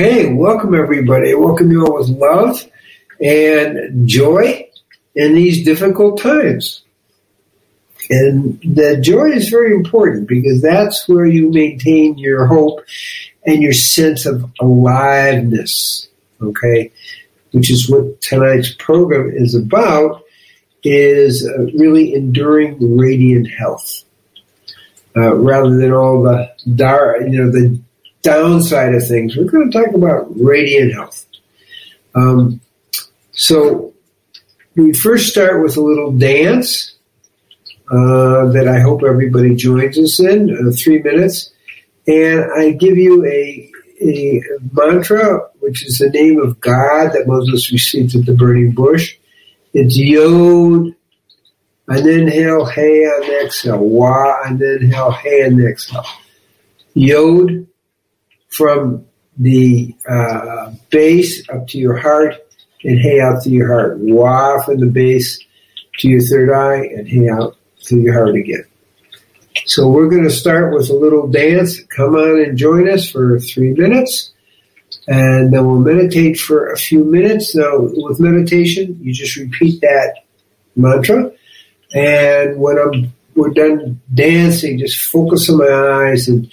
Okay, welcome everybody. Welcome you all with love and joy in these difficult times. And the joy is very important because that's where you maintain your hope and your sense of aliveness. Okay, which is what tonight's program is about, is uh, really enduring radiant health. Uh, rather than all the dark, you know, the downside of things, we're going to talk about radiant health. Um, so we first start with a little dance uh, that I hope everybody joins us in, uh, three minutes. And I give you a, a mantra, which is the name of God that Moses received at the burning bush. It's Yod, and inhale, Hey, and exhale. Wah, and inhale, Hey, and exhale. Yod, from the uh, base up to your heart and hey out to your heart. Wah from the base to your third eye and hey out to your heart again. So we're going to start with a little dance. Come on and join us for three minutes. And then we'll meditate for a few minutes. Now, with meditation, you just repeat that mantra. And when I'm, we're done dancing, just focus on my eyes and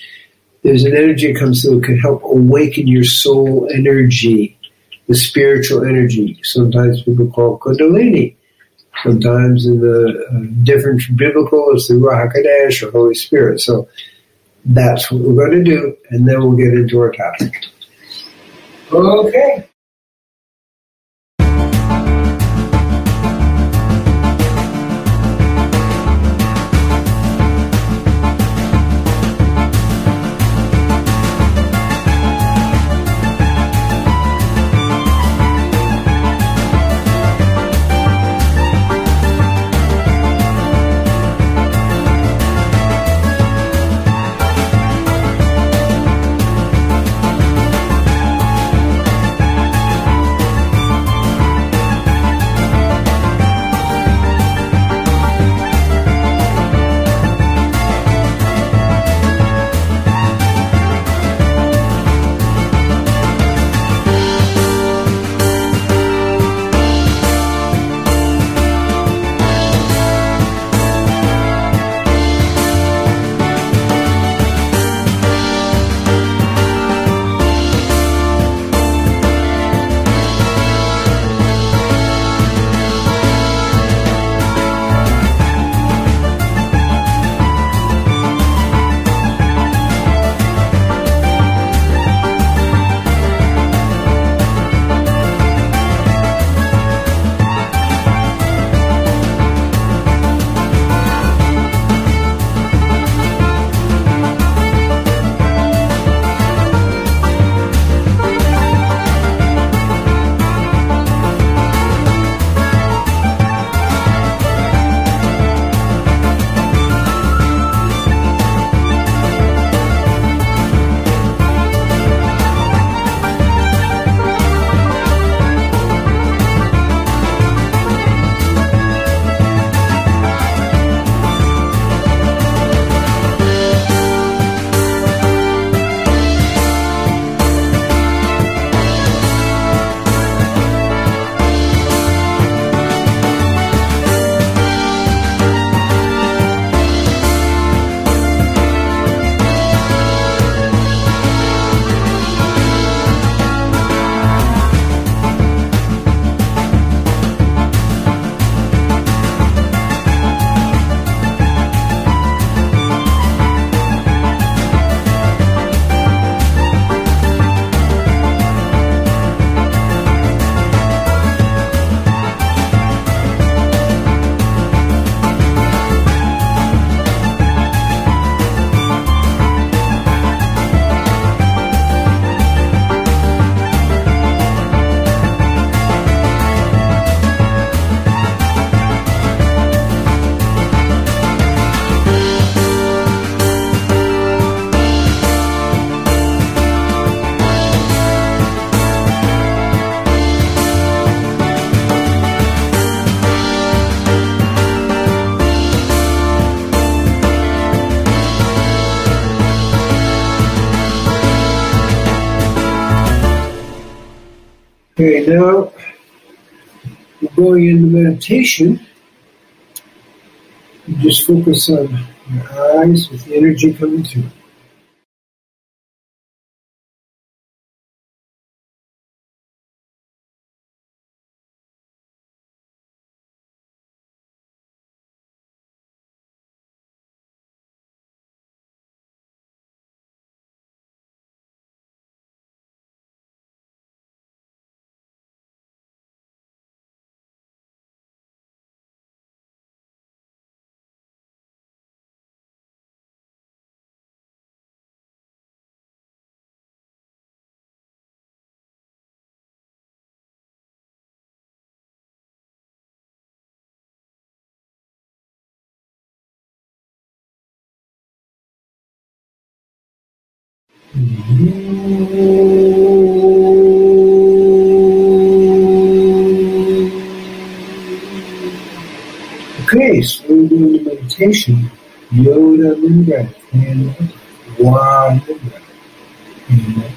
there's an energy that comes through that can help awaken your soul energy, the spiritual energy. Sometimes people call Kundalini. Sometimes in the uh, different biblical, it's the Ruach HaKodesh or Holy Spirit. So that's what we're going to do, and then we'll get into our topic. Okay. Okay, going into meditation. You just focus on your eyes with the energy coming through. Okay, so we're doing the meditation. Yoda Lindra, and Wa Lindra. And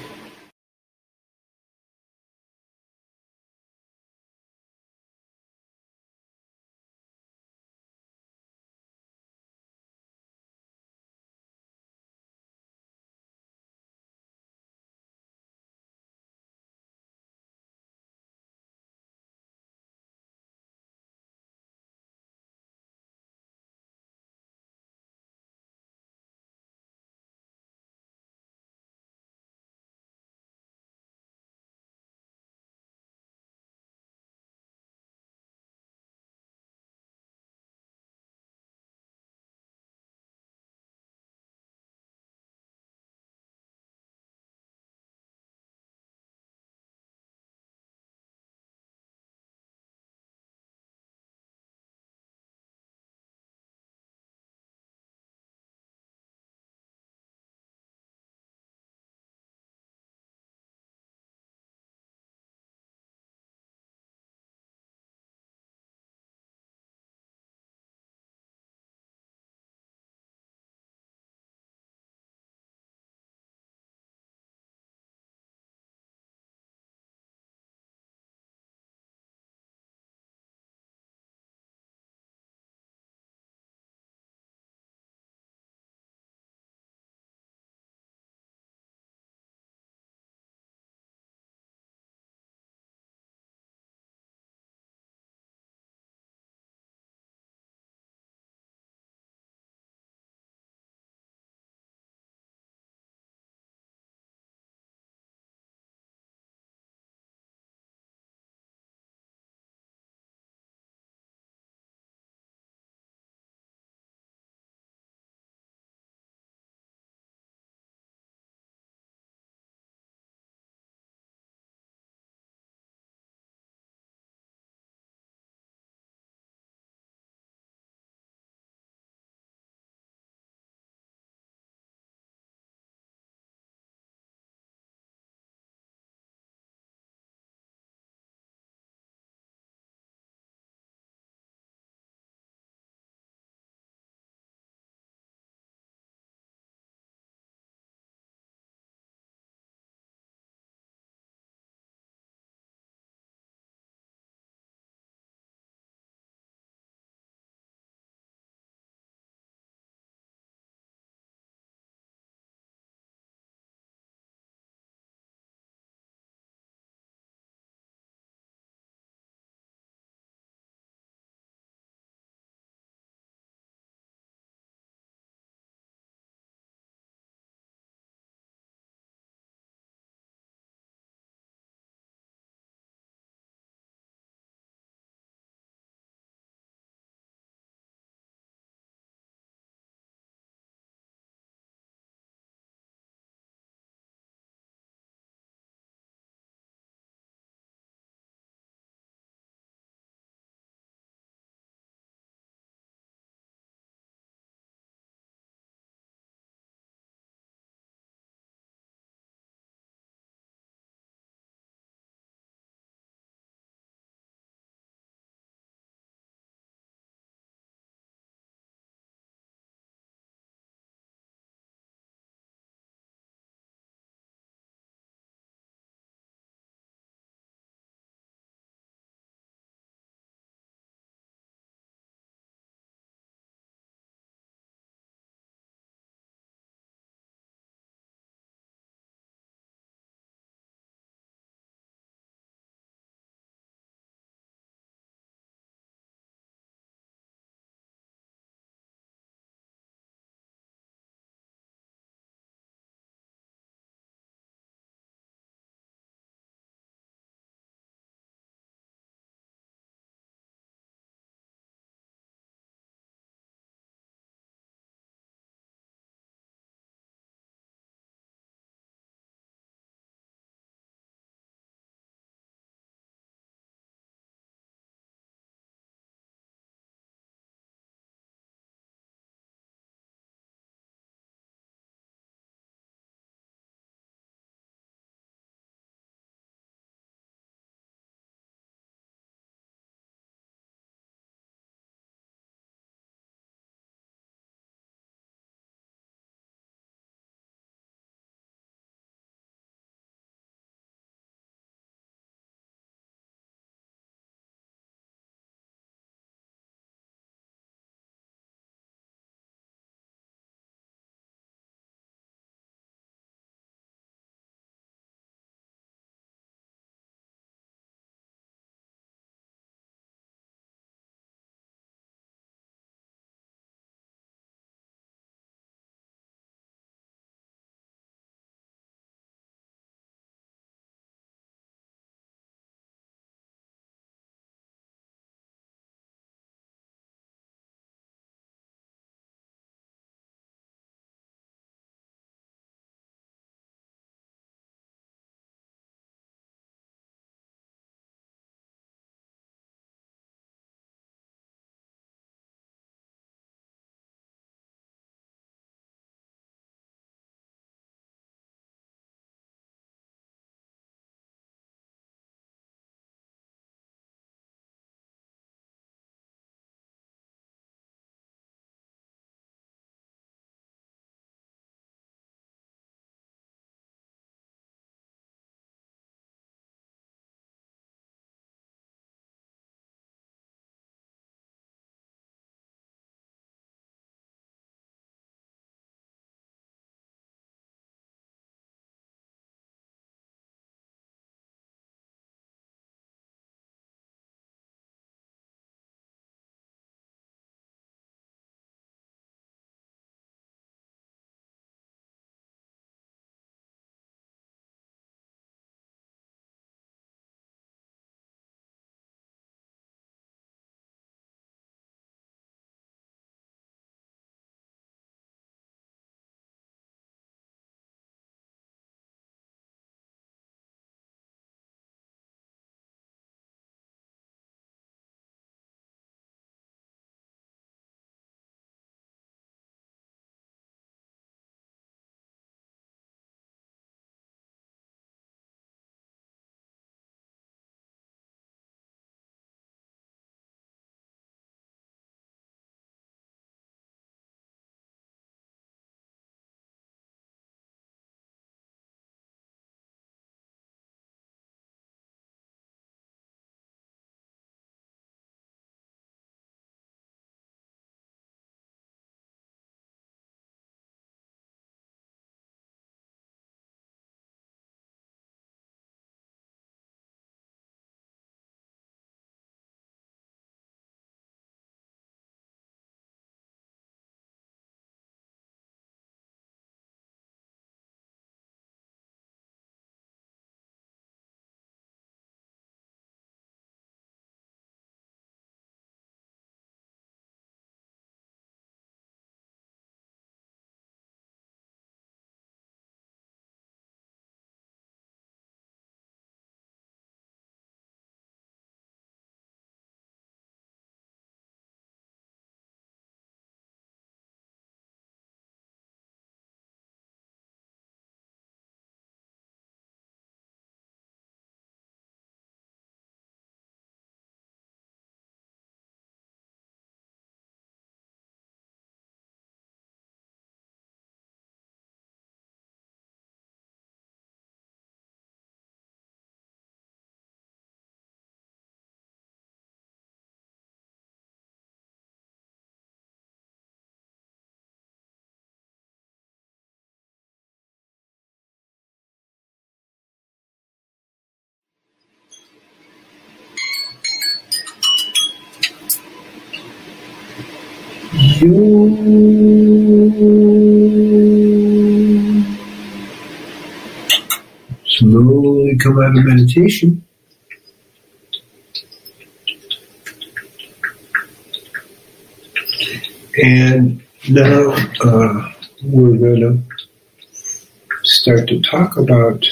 you slowly come out of meditation. And now uh, we're going to start to talk about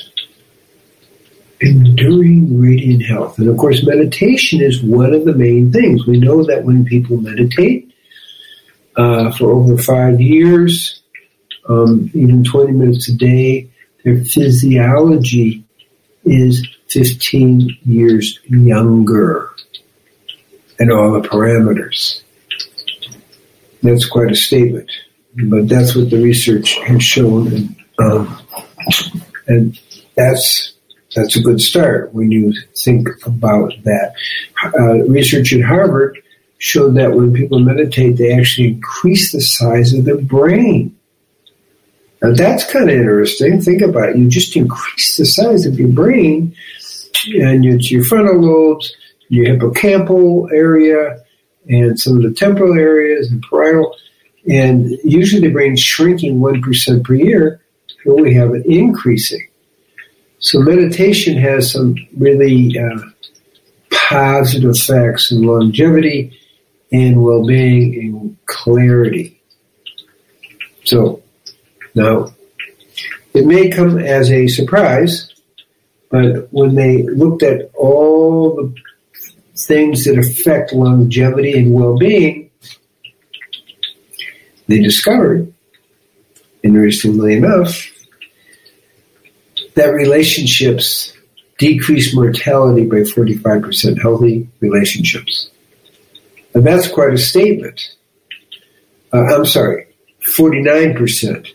enduring radiant health. And of course, meditation is one of the main things. We know that when people meditate uh, for over five years, um, even 20 minutes a day, their physiology is 15 years younger in all the parameters. That's quite a statement, but that's what the research has shown, and, um, and that's that's a good start when you think about that. Uh, research at Harvard showed that when people meditate, they actually increase the size of their brain. Now that's kind of interesting. Think about it. You just increase the size of your brain, and it's your frontal lobes, your hippocampal area, and some of the temporal areas and parietal. And usually the brain's shrinking 1% per year. Here we have it increasing. So meditation has some really uh, positive effects in longevity and well-being and clarity. So now it may come as a surprise, but when they looked at all the things that affect longevity and well-being, they discovered, interestingly enough, that relationships decrease mortality by 45%, healthy relationships. And that's quite a statement. Uh, I'm sorry, 49%.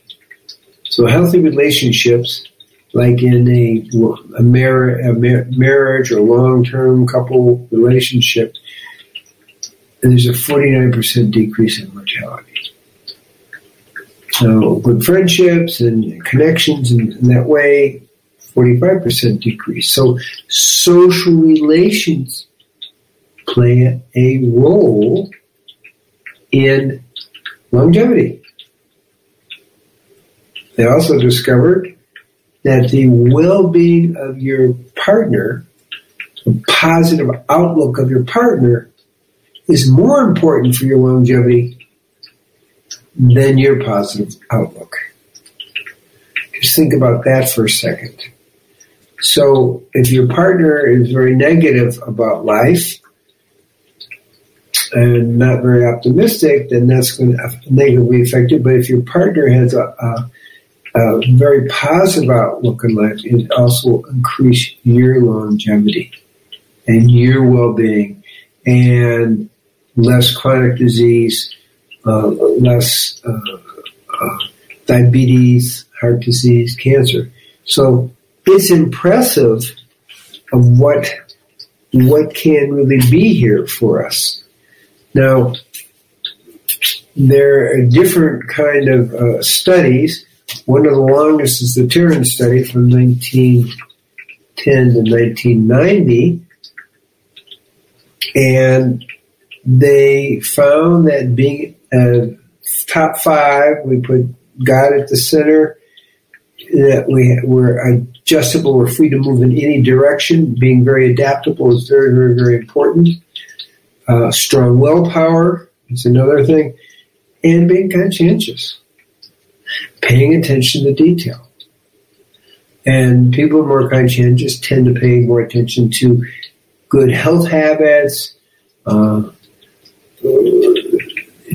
So healthy relationships, like in a, a, mar- a mar- marriage or long-term couple relationship, there's a 49% decrease in mortality. So good friendships and connections in, in that way, 45% decrease. So social relations play a role in longevity. They also discovered that the well-being of your partner, the positive outlook of your partner, is more important for your longevity than your positive outlook. Just think about that for a second. So if your partner is very negative about life and not very optimistic, then that's going to negatively affect you. But if your partner has a, a, a very positive outlook in life, it also increase your longevity and your well-being and less chronic disease, uh, less uh, uh, diabetes, heart disease, cancer. So it's impressive of what what can really be here for us. Now, there are different kind of uh, studies. One of the longest is the Terman study from 1910 to 1990, and they found that being a top five, we put God at the center, that we were adjustable, we're free to move in any direction. Being very adaptable is very, very, very important. Uh, strong willpower is another thing, and being conscientious, paying attention to detail. And people who are more conscientious tend to pay more attention to good health habits, uh,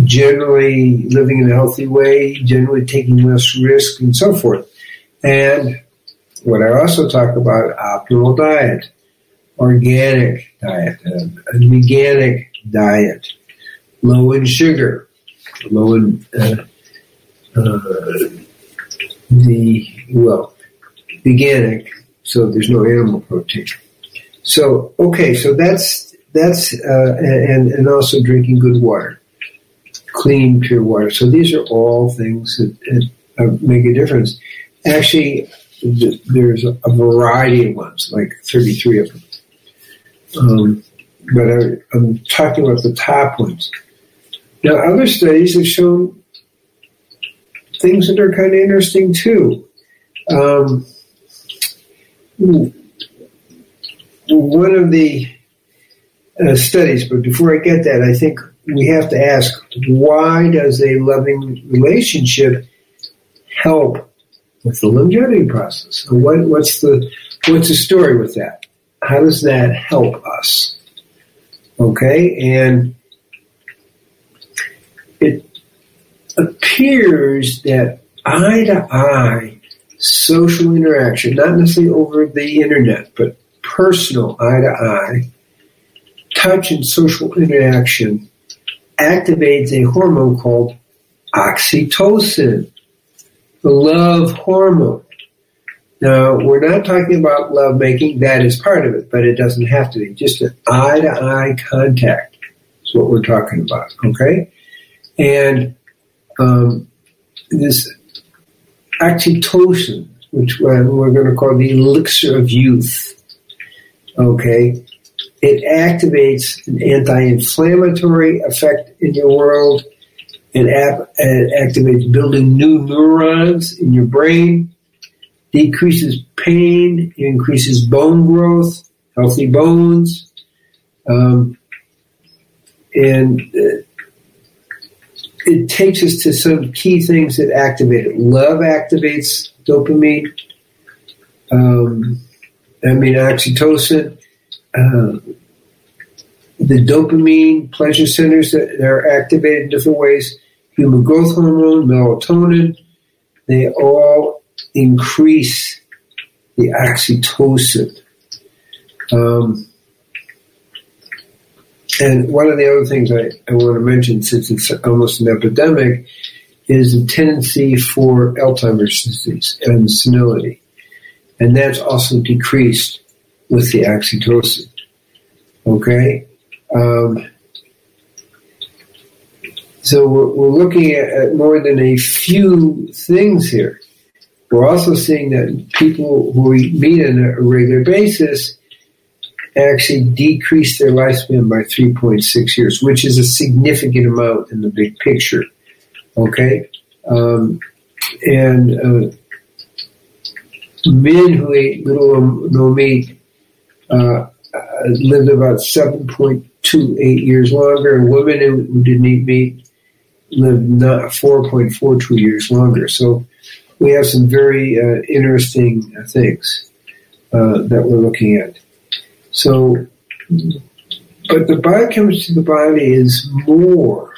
generally living in a healthy way, generally taking less risk, and so forth. And what I also talk about, optimal diet, organic diet, uh, a veganic diet, low in sugar, low in uh, uh, the, well, veganic, so there's no animal protein. So, okay, so that's, that's, uh, and, and also drinking good water, clean, pure water. So these are all things that, that uh, make a difference actually, there's a variety of ones, like 33 of them. Um, but I, am talking about the top ones. Now, other studies have shown things that are kind of interesting too. Um, one of the uh, studies, but before I get that, I think we have to ask why does a loving relationship help with the longevity process? What, what's the what's the story with that? How does that help us? Okay, and it appears that eye to eye social interaction, not necessarily over the internet, but personal eye to eye, touch and social interaction activates a hormone called oxytocin, the love hormone. Now, we're not talking about lovemaking. that is part of it, but it doesn't have to be. Just an eye to eye contact is what we're talking about, okay? And um, this oxytocin, which we're going to call the elixir of youth, okay, it activates an anti-inflammatory effect in your world. It, ap- it activates building new neurons in your brain, decreases pain, increases bone growth, healthy bones, um, and uh, it takes us to some key things that activate it. Love activates dopamine. Um, I mean oxytocin uh, the dopamine pleasure centers that are activated in different ways, human growth hormone, melatonin, they all increase the oxytocin. Um, and one of the other things I, I want to mention, since it's almost an epidemic, is the tendency for Alzheimer's disease and senility. And that's also decreased with the oxytocin. Okay? Um, so we're, we're looking at, at, more than a few things here. We're also seeing that people who we meet on a regular basis actually decrease their lifespan by 3.6 years, which is a significant amount in the big picture. Okay? Um, and uh, men who ate little or no meat uh, lived about 7.28 years longer, and women who didn't eat meat lived not 4.42 years longer. So we have some very uh, interesting uh, things uh, that we're looking at. So, but the biochemistry of the body is more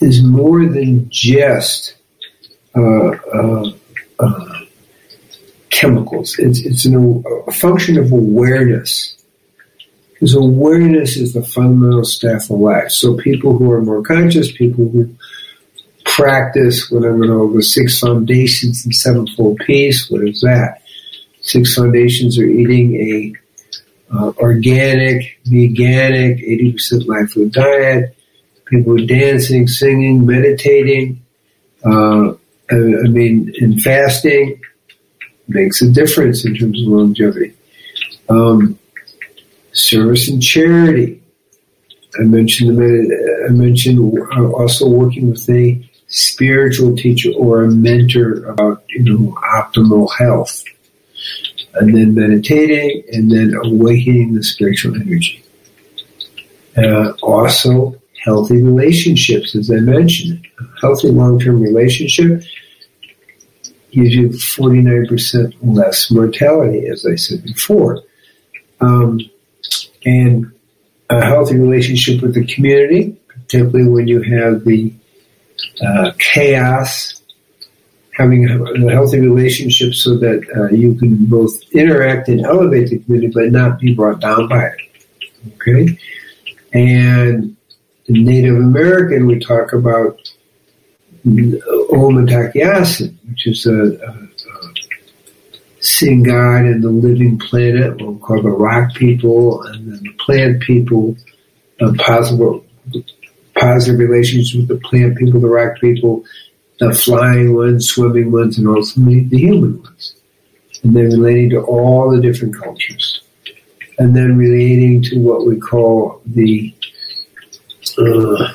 is more than just uh, chemicals. It's, it's an, a function of awareness. Because awareness is the fundamental staff of life. So people who are more conscious, people who practice what I'm going to call the six foundations and sevenfold peace. What is that? Six foundations are eating a uh, organic, veganic, 80% live food diet. People dancing, singing, meditating. Uh, I, mean, and fasting makes a difference in terms of longevity. Um, service and charity. I mentioned I mentioned also working with a spiritual teacher or a mentor about you know optimal health, and then meditating, and then awakening the spiritual energy. Uh, also, healthy relationships, as I mentioned, a healthy long-term relationship gives you 49% less mortality, as I said before. Um, and a healthy relationship with the community, particularly when you have the uh, chaos, having a, healthy relationship so that uh, you can both interact and elevate the community, but not be brought down by it. Okay? And Native American, we talk about Omataki which is a, a, a seeing God and the living planet, we call the rock people, and the plant people, uh, positive, positive relations with the plant people, the rock people, the flying ones, swimming ones, and ultimately the human ones. And then relating to all the different cultures. And then relating to what we call the uh,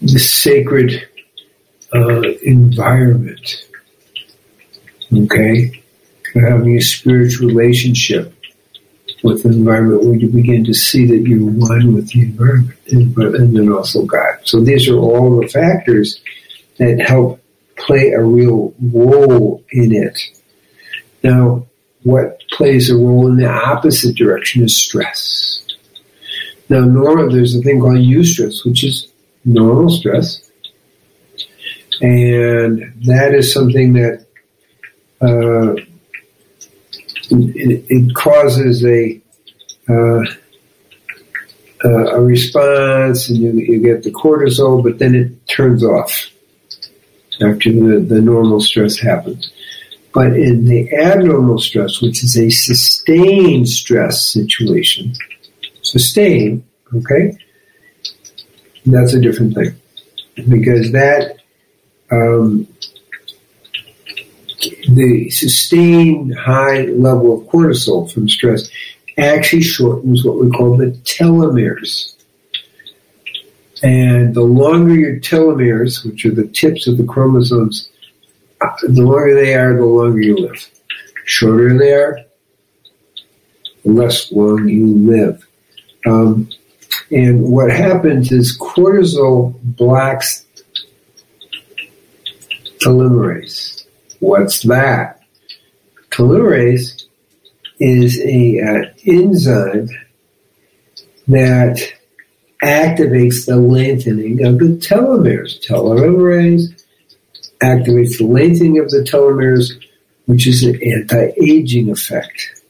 the sacred uh, environment. Okay? having a spiritual relationship with the environment where you begin to see that you're one with the environment and, then also God. So these are all the factors that help play a real role in it. Now, what plays a role in the opposite direction is stress. Now, normal, there's a thing called eustress, which is normal stress. And that is something that uh, it, it, causes a uh, a response, and you, you get the cortisol, but then it turns off after the, the normal stress happens. But in the abnormal stress, which is a sustained stress situation, sustained, okay, that's a different thing. Because that, um, the sustained high level of cortisol from stress actually shortens what we call the telomeres. And the longer your telomeres, which are the tips of the chromosomes, uh, the longer they are, the longer you live. Shorter they are, the less long you live. Um, and what happens is cortisol blocks telomerase. What's that? Telomerase is a uh, enzyme that activates the lengthening of the telomeres. Telomerase activates the lengthening of the telomeres, which is an anti-aging effect.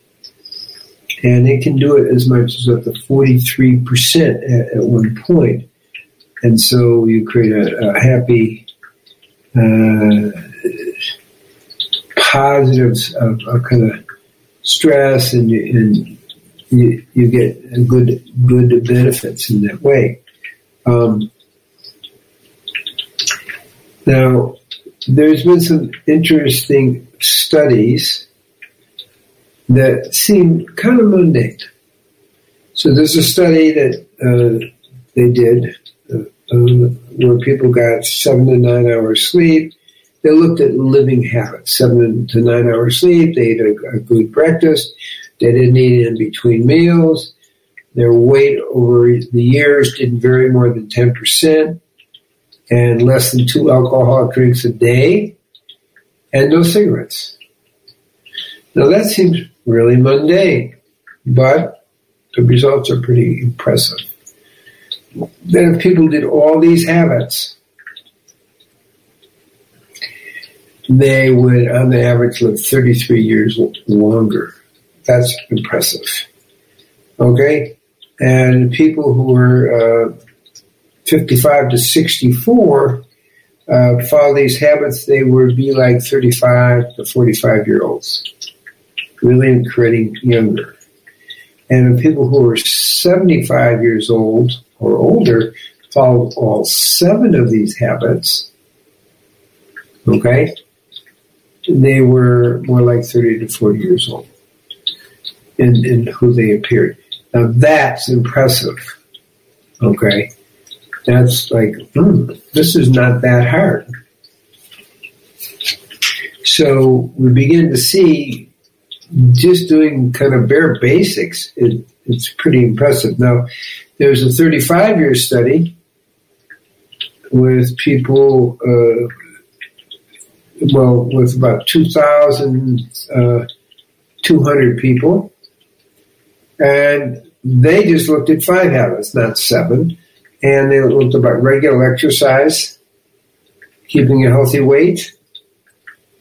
And it can do it as much as up to 43% at, at one point. And so you create a, a happy, uh, positive of kind of stress and, and you, you get good good benefits in that way. Um, now, there's been some interesting studies that seem kind of mundane. So there's a study that uh, they did uh, uh, where people got seven to nine hours sleep. They looked at living habits, seven to nine hours sleep. They ate a, a good breakfast. They didn't eat in between meals. Their weight over the years didn't vary more than 10% and less than two alcoholic drinks a day and no cigarettes. Now that seems really mundane, but the results are pretty impressive. Then if people did all these habits, they would on the average live 33 years longer. That's impressive. Okay? And people who were uh, 55 to 64 uh, follow these habits, they would be like 35 to 45 year olds, really increasing younger. And people who are 75 years old or older followed all seven of these habits, okay, they were more like 30 to 40 years old in, in who they appeared. Now that's impressive. Okay. That's like, hmm, this is not that hard. So we begin to see just doing kind of bare basics, it, it's pretty impressive. Now, there's a 35 year study with people, uh, well, with about 2,200 uh, people and they just looked at five habits, not seven. And they looked about regular exercise, keeping a healthy weight,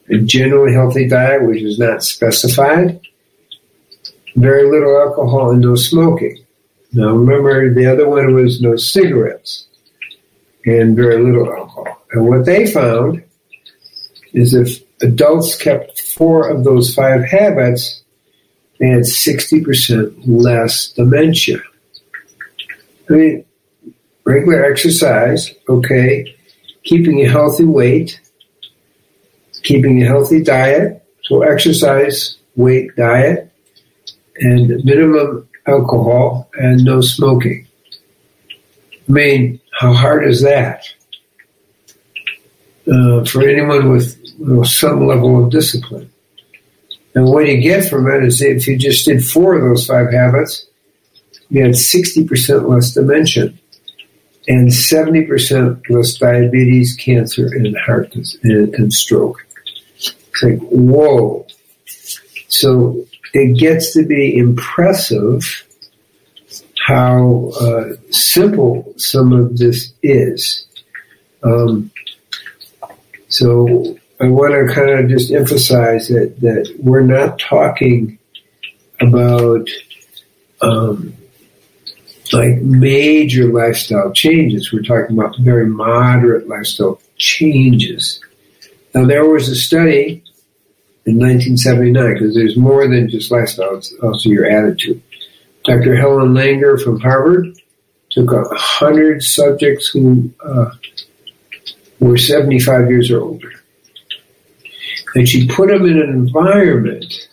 a generally healthy diet, which is not specified, very little alcohol, and no smoking. Now remember, the other one was no cigarettes and very little alcohol. And what they found is if adults kept four of those five habits, they had 60% less dementia. I mean, regular exercise, okay, keeping a healthy weight, keeping a healthy diet, so exercise, weight, diet, and minimum alcohol and no smoking. I mean, how hard is that? Uh, for anyone with some level of discipline. And what you get from it is if you just did four of those five habits, you had 60% less dementia and 70% less diabetes, cancer, and heart and, and stroke. It's like, whoa. So it gets to be impressive how uh, simple some of this is. Um, so I want to kind of just emphasize that, that we're not talking about um, like major lifestyle changes. We're talking about very moderate lifestyle changes. Now, there was a study in 1979 because there's more than just lifestyle; it's also your attitude. Dr. Ellen Langer from Harvard took a hundred subjects who uh, were 75 years older, and she put them in an environment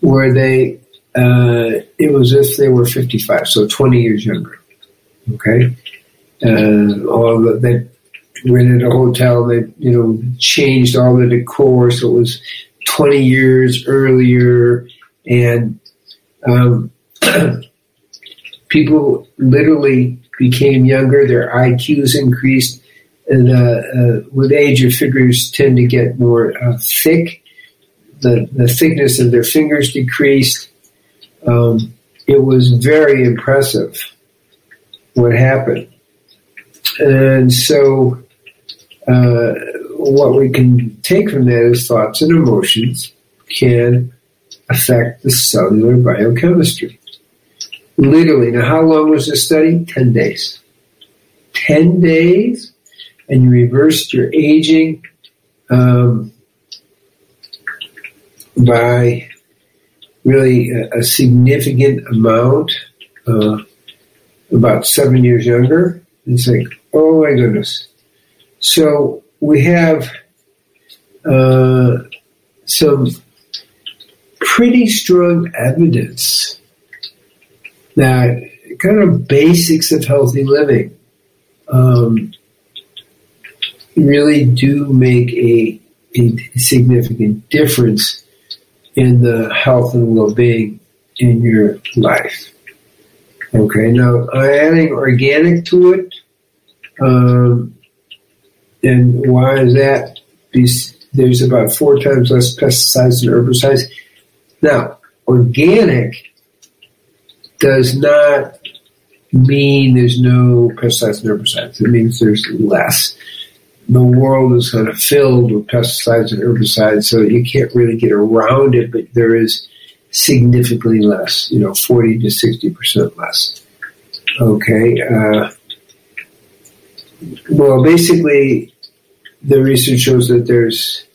where they uh, it was if they were 55, so 20 years younger. Okay, and all the, they rented a hotel. They you know changed all the decor, so it was 20 years earlier, and um, people literally became younger. Their IQs increased, and uh, uh, with age, your fingers tend to get more uh, thick. The the thickness of their fingers decreased um, it was very impressive what happened. And so, uh, what we can take from that is thoughts and emotions can affect the cellular biochemistry. Literally. Now, how long was this study? 10 days. 10 days, and you reversed your aging um, by really a, a significant amount, uh, about seven years younger. It's like, oh my goodness. So we have uh, some pretty strong evidence that kind of basics of healthy living um, really do make a, a significant difference in the health and well-being in your life. Okay, now adding organic to it, um, and why is that? There's about four times less pesticides and herbicides. Now, organic does not mean there's no pesticides and herbicides. It means there's less the world is kind of filled with pesticides and herbicides, so you can't really get around it, but there is significantly less, you know, 40 to 60% less. Okay. Uh, well, basically, the research shows that there's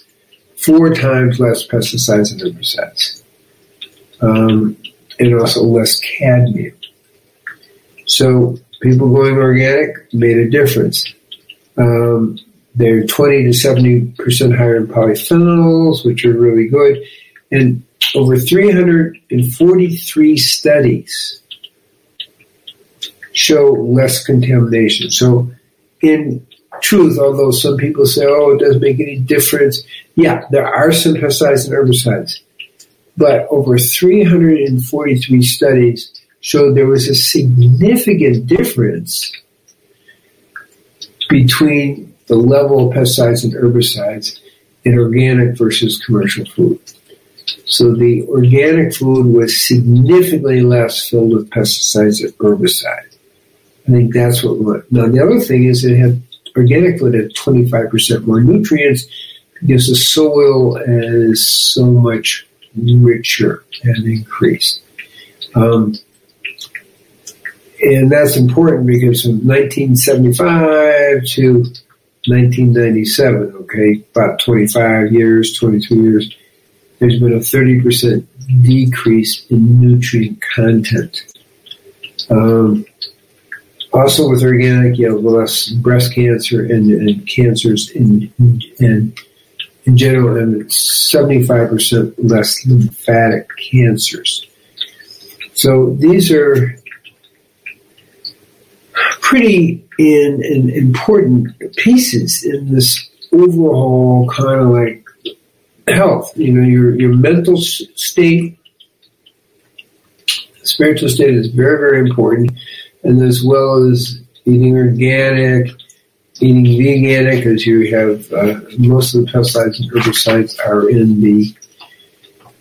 four times less pesticides and herbicides, um, and also less cadmium. So people going organic made a difference. Um, they're 20 to 70% higher in polyphenols, which are really good. And over 343 studies show less contamination. So, in truth, although some people say, oh, it doesn't make any difference, yeah, there are some pesticides and herbicides. But over 343 studies showed there was a significant difference between the level of pesticides and herbicides in organic versus commercial food. So the organic food was significantly less filled with pesticides and herbicides. I think that's what we want. Now the other thing is it had organic food had 25% more nutrients because the soil is so much richer and increased. Um, and that's important because from 1975 to 1997, okay, about 25 years, 22 years, there's been a 30% decrease in nutrient content. Um, also with organic, you have less breast cancer and, and cancers in, in, in general, and 75% less lymphatic cancers. So these are pretty in, in important pieces in this overall kind of like health. You know, your your mental state, spiritual state is very very important, and as well as eating organic, eating veganic, because you have uh, most of the pesticides and herbicides are in the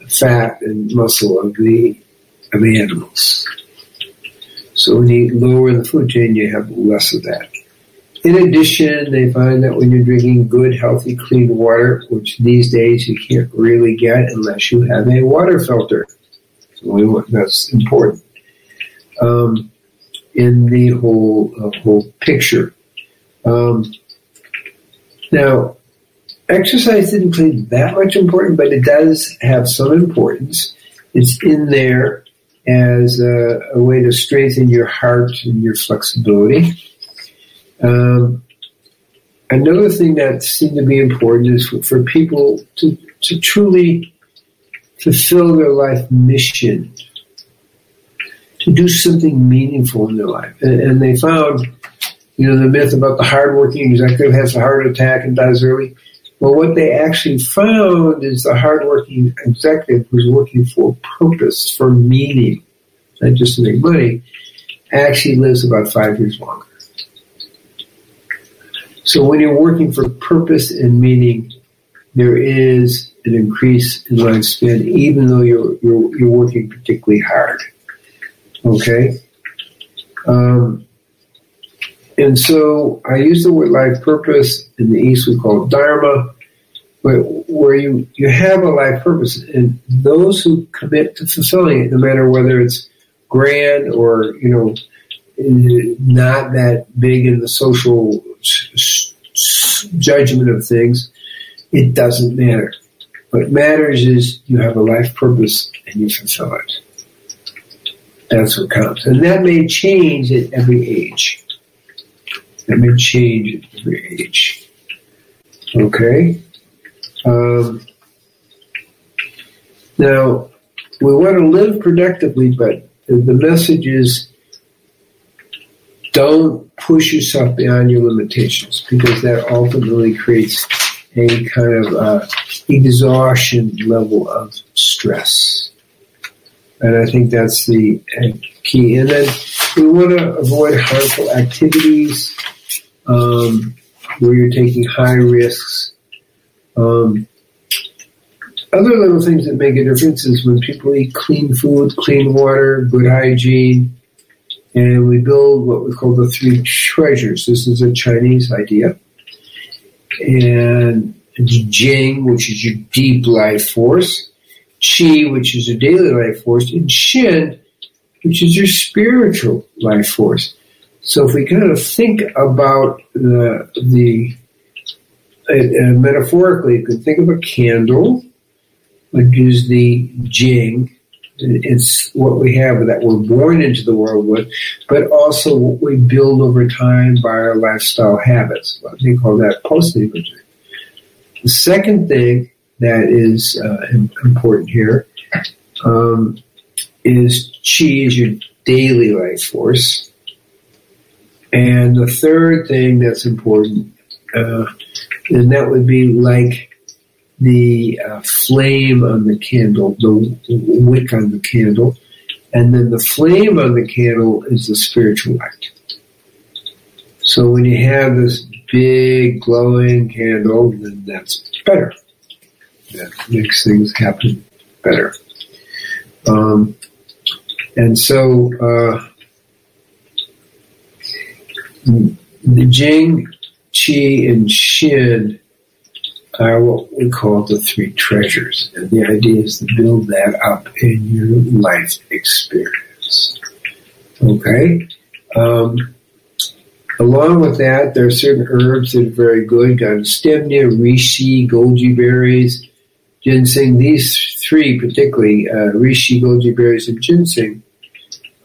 fat and muscle of the of the animals. So when you lower the food chain, you have less of that. In addition, they find that when you're drinking good, healthy, clean water, which these days you can't really get unless you have a water filter. That's important um, in the whole uh, whole picture. Um, now, exercise didn't play that much important, but it does have some importance. It's in there as a, a way to strengthen your heart and your flexibility. Um, another thing that seemed to be important is for, for people to, to truly fulfill their life mission, to do something meaningful in their life. And, and they found, you know, the myth about the hardworking executive has a heart attack and dies early. Well, what they actually found is the hardworking executive who's looking for purpose, for meaning, not just to make money, actually lives about five years longer. So when you're working for purpose and meaning, there is an increase in lifespan, even though you're you're, you're working particularly hard. Okay. Um, and so I use the word life purpose. In the East, we call it Dharma, but where you, you have a life purpose. And those who commit to fulfilling it, no matter whether it's grand or, you know, not that big in the social judgment of things, it doesn't matter. What matters is you have a life purpose and you fulfill it. That's what counts. And that may change at every age that may change at every age. Okay? Um, now, we want to live productively, but the message is don't push yourself beyond your limitations because that ultimately creates a kind of uh, exhaustion level of stress. And I think that's the uh, key. And then we want to avoid harmful activities um, where you're taking high risks. Um, other little things that make a difference is when people eat clean food, clean water, good hygiene, and we build what we call the three treasures. This is a Chinese idea. And it's Jing, which is your deep life force, Qi, which is your daily life force, and Xin, which is your spiritual life force. So if we kind of think about the, the uh, uh, metaphorically, you can think of a candle, which is the jing. It's what we have that we're born into the world with, but also what we build over time by our lifestyle habits. They call that post imagery. The second thing that is uh, important here um, is chi is your daily life force. And the third thing that's important, uh, and that would be like the uh, flame on the candle, the wick on the candle, and then the flame on the candle is the spiritual light. So when you have this big glowing candle, then that's better. That makes things happen better. Um, and so, uh, the Jing, Qi, and Xin are what we call the three treasures. And the idea is to build that up in your life experience. Okay? Um, along with that, there are certain herbs that are very good. Stemnia, reishi, goji berries, ginseng. These three, particularly uh, reishi, goji berries, and ginseng,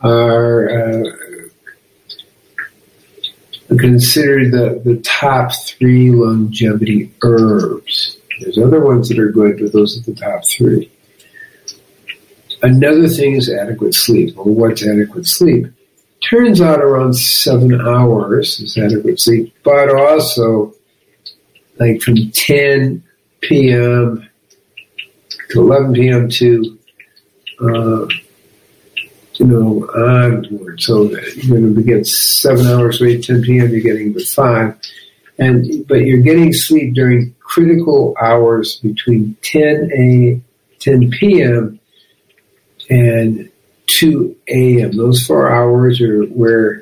are uh, considered the, the top three longevity herbs. There's other ones that are good, but those are the top three. Another thing is adequate sleep. Well, what's adequate sleep? Turns out around seven hours is adequate sleep, but also like from 10 p.m. to 11 p.m. to, uh, you know, onward. So you're going to get seven hours, wait, 10 p.m., you're getting the five. And, but you're getting sleep during critical hours between 10 a 10 p.m. and 2 a.m. Those four hours are where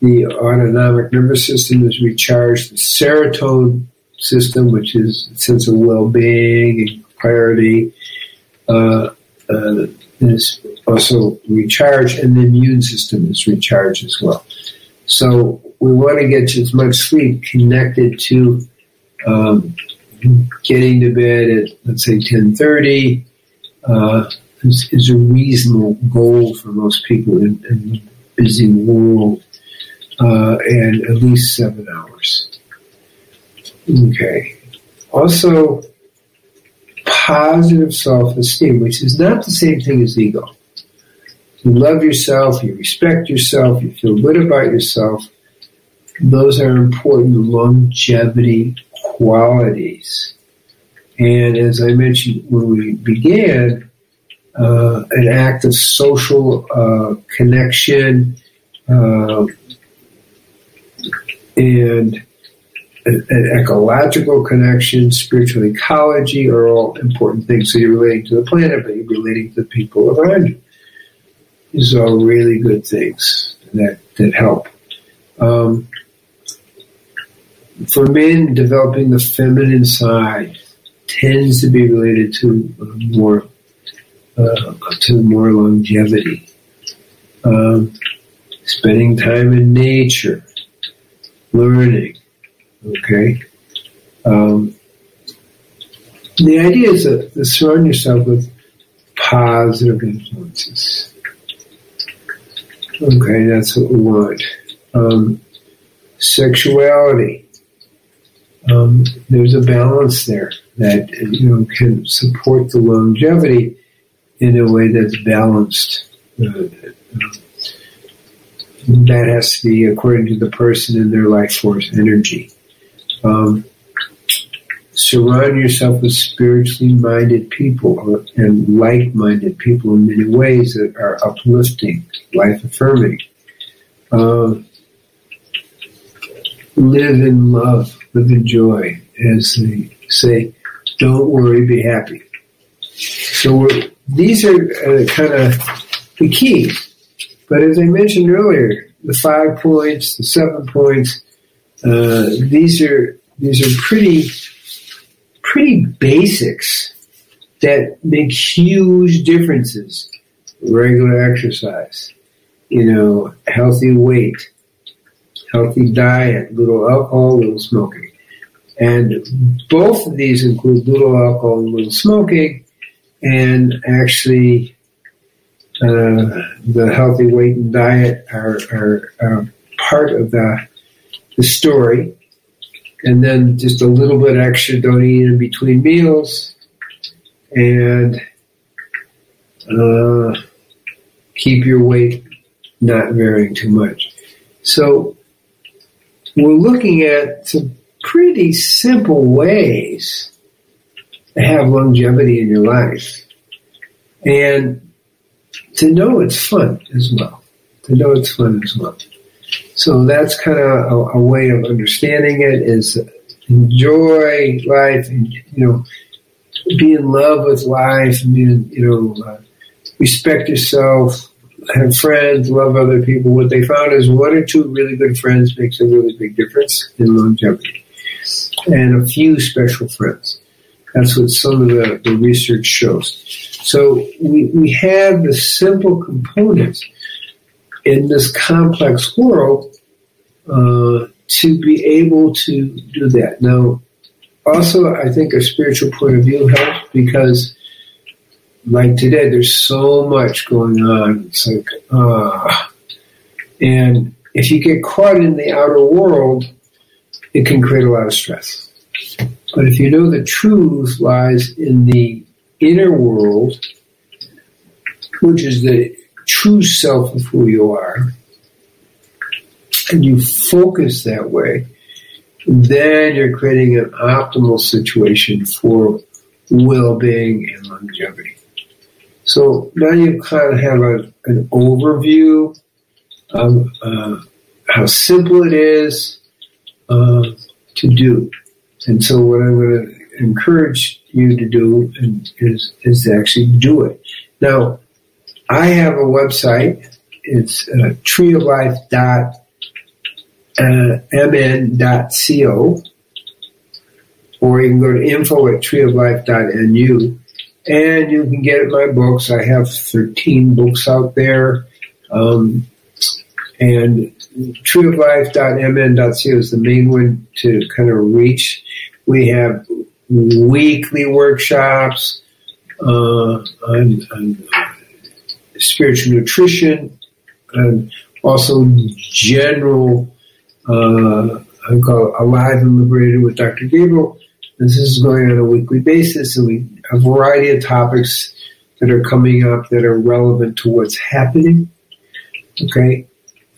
the autonomic nervous system is recharged, the serotonin system, which is a sense of well-being and clarity, uh, uh, is also recharged, and the immune system is recharged as well. So we want to get as much sleep connected to um, getting to bed at let's say ten thirty. Uh, is, is, a reasonable goal for most people in, in the busy world, uh, and at least seven hours. Okay. Also, positive self-esteem, which is not the same thing as ego. You love yourself, you respect yourself, you feel good about yourself. Those are important longevity qualities. And as I mentioned when we began, uh, an act of social uh, connection uh, and an ecological connection, spiritual ecology are all important things. So you're relating to the planet, but you're relating to the people around you. These are really good things that, that help. Um, for men, developing the feminine side tends to be related to more uh, to more longevity. Um, spending time in nature, learning, Okay? Um, the idea is to, surround yourself with positive influences. Okay, that's what we want. Um, sexuality. Um, there's a balance there that you know can support the longevity in a way that's balanced. Uh, that has to be according to the person and their life force energy. Um, surround yourself with spiritually minded people and like minded people in many ways that are uplifting, life affirming. Um, live in love, live in joy, as they say. Don't worry, be happy. So these are uh, kind of the keys. But as I mentioned earlier, the five points, the seven points, uh, these are these are pretty pretty basics that make huge differences. Regular exercise, you know, healthy weight, healthy diet, little alcohol, little smoking. And both of these include little alcohol and little smoking, and actually uh, the healthy weight and diet are, are, are part of the the story, and then just a little bit extra don't eat in between meals, and uh, keep your weight not varying too much. So we're looking at some pretty simple ways to have longevity in your life. And to know it's fun as well. To know it's fun as well. So that's kind of a, a, way of understanding it is enjoy life and, you know, be in love with life and, you know, uh, respect yourself, have friends, love other people. What they found is one or two really good friends makes a really big difference in longevity. And a few special friends. That's what some of the, the research shows. So we, we have the simple components in this complex world uh, to be able to do that. Now, also, I think a spiritual point of view helps because, like today, there's so much going on. It's like, ah. Uh, and if you get caught in the outer world, it can create a lot of stress. But if you know the truth lies in the inner world, which is the true self of who you are, and you focus that way, then you're creating an optimal situation for well-being and longevity. So now you kind of have a, an overview of uh, how simple it is uh, to do. And so what I'm going to encourage you to do is, is actually do it. Now, I have a website. It's uh, treeoflife.mn.co or you can go to info at treeoflife.nu and you can get my books. I have 13 books out there. Um, and treeoflife.mn.co is the main one to kind of reach. We have weekly workshops uh, spiritual nutrition and also general, uh, I call Alive and Liberated with Dr. Gabriel. This is going on a weekly basis, and we a variety of topics that are coming up that are relevant to what's happening. Okay,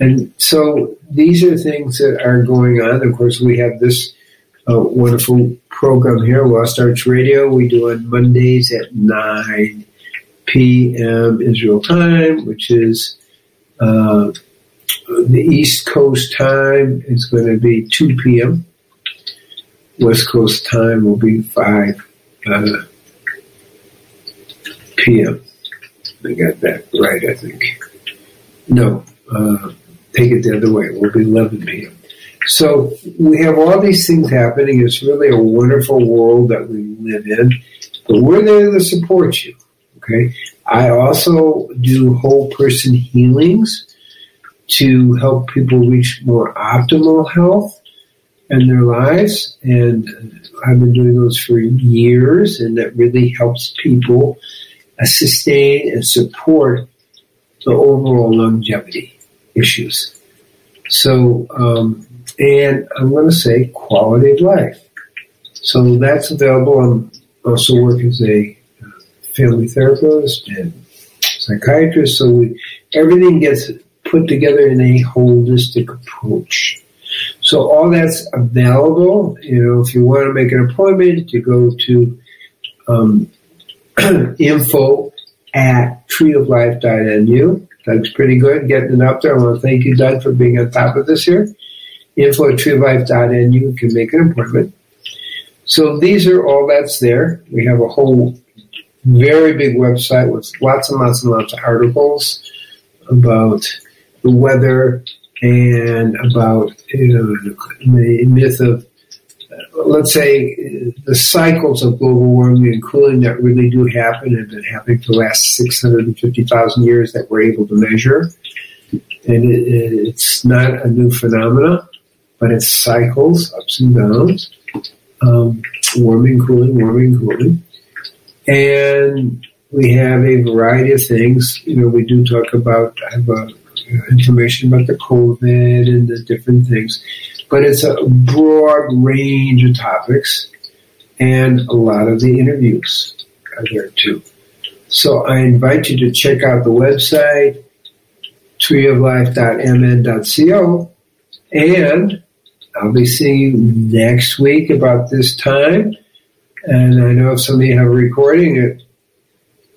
and so these are things that are going on. Of course, we have this uh, wonderful program here, Lost Arts Radio. We do on Mondays at 9 p.m. Israel time, which is uh, the East Coast time. It's going to be 2 p.m. West Coast time will be 5 uh, p.m. I got that right, I think. No, uh, take it the other way. It will be 11 p.m. So we have all these things happening. It's really a wonderful world that we live in, but we're there to support you. Okay. I also do whole person healings to help people reach more optimal health in their lives. And I've been doing those for years, and that really helps people uh, sustain and support the overall longevity issues. So, um, and I'm going to say quality of life. So that's available. I'm also work as a family therapist and psychiatrist. So we, everything gets put together in a holistic approach. So all that's available. You know, if you want to make an appointment, you go to um, info at treeoflife.nu. Doug's pretty good getting it up there. I want to thank you, Doug, for being on top of this here. Info at treeoflife.nu. Can make an appointment. So these are all that's there. We have a whole very big website with lots and lots and lots of articles about the weather and about you know the myth of let's say the cycles of global warming and cooling that really do happen and have been happening for the last 650,000 years that we're able to measure. And it, it's not a new phenomenon, but it's cycles, ups and downs, um, warming, cooling, warming, cooling. And we have a variety of things. You know, we do talk about, I have uh, information about the COVID and the different things, but it's a broad range of topics and a lot of the interviews are there too. So I invite you to check out the website, treeoflife.mn.co, and I'll be seeing you next week about this time. And I know if some of you have a recording, it,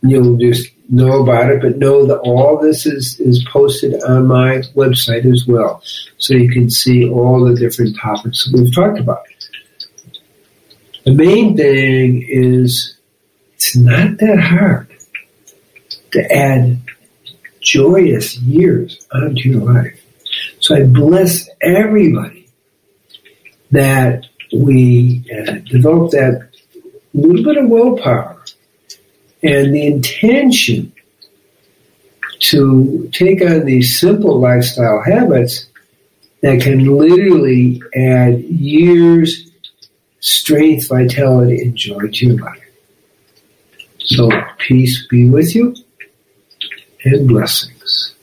you'll just know about it, but know that all this is, is posted on my website as well. So you can see all the different topics that we've talked about. The main thing is it's not that hard to add joyous years onto your life. So I bless everybody that we uh, develop that little bit of willpower and the intention to take on these simple lifestyle habits that can literally add years, strength, vitality, and joy to your life. So peace be with you and blessings.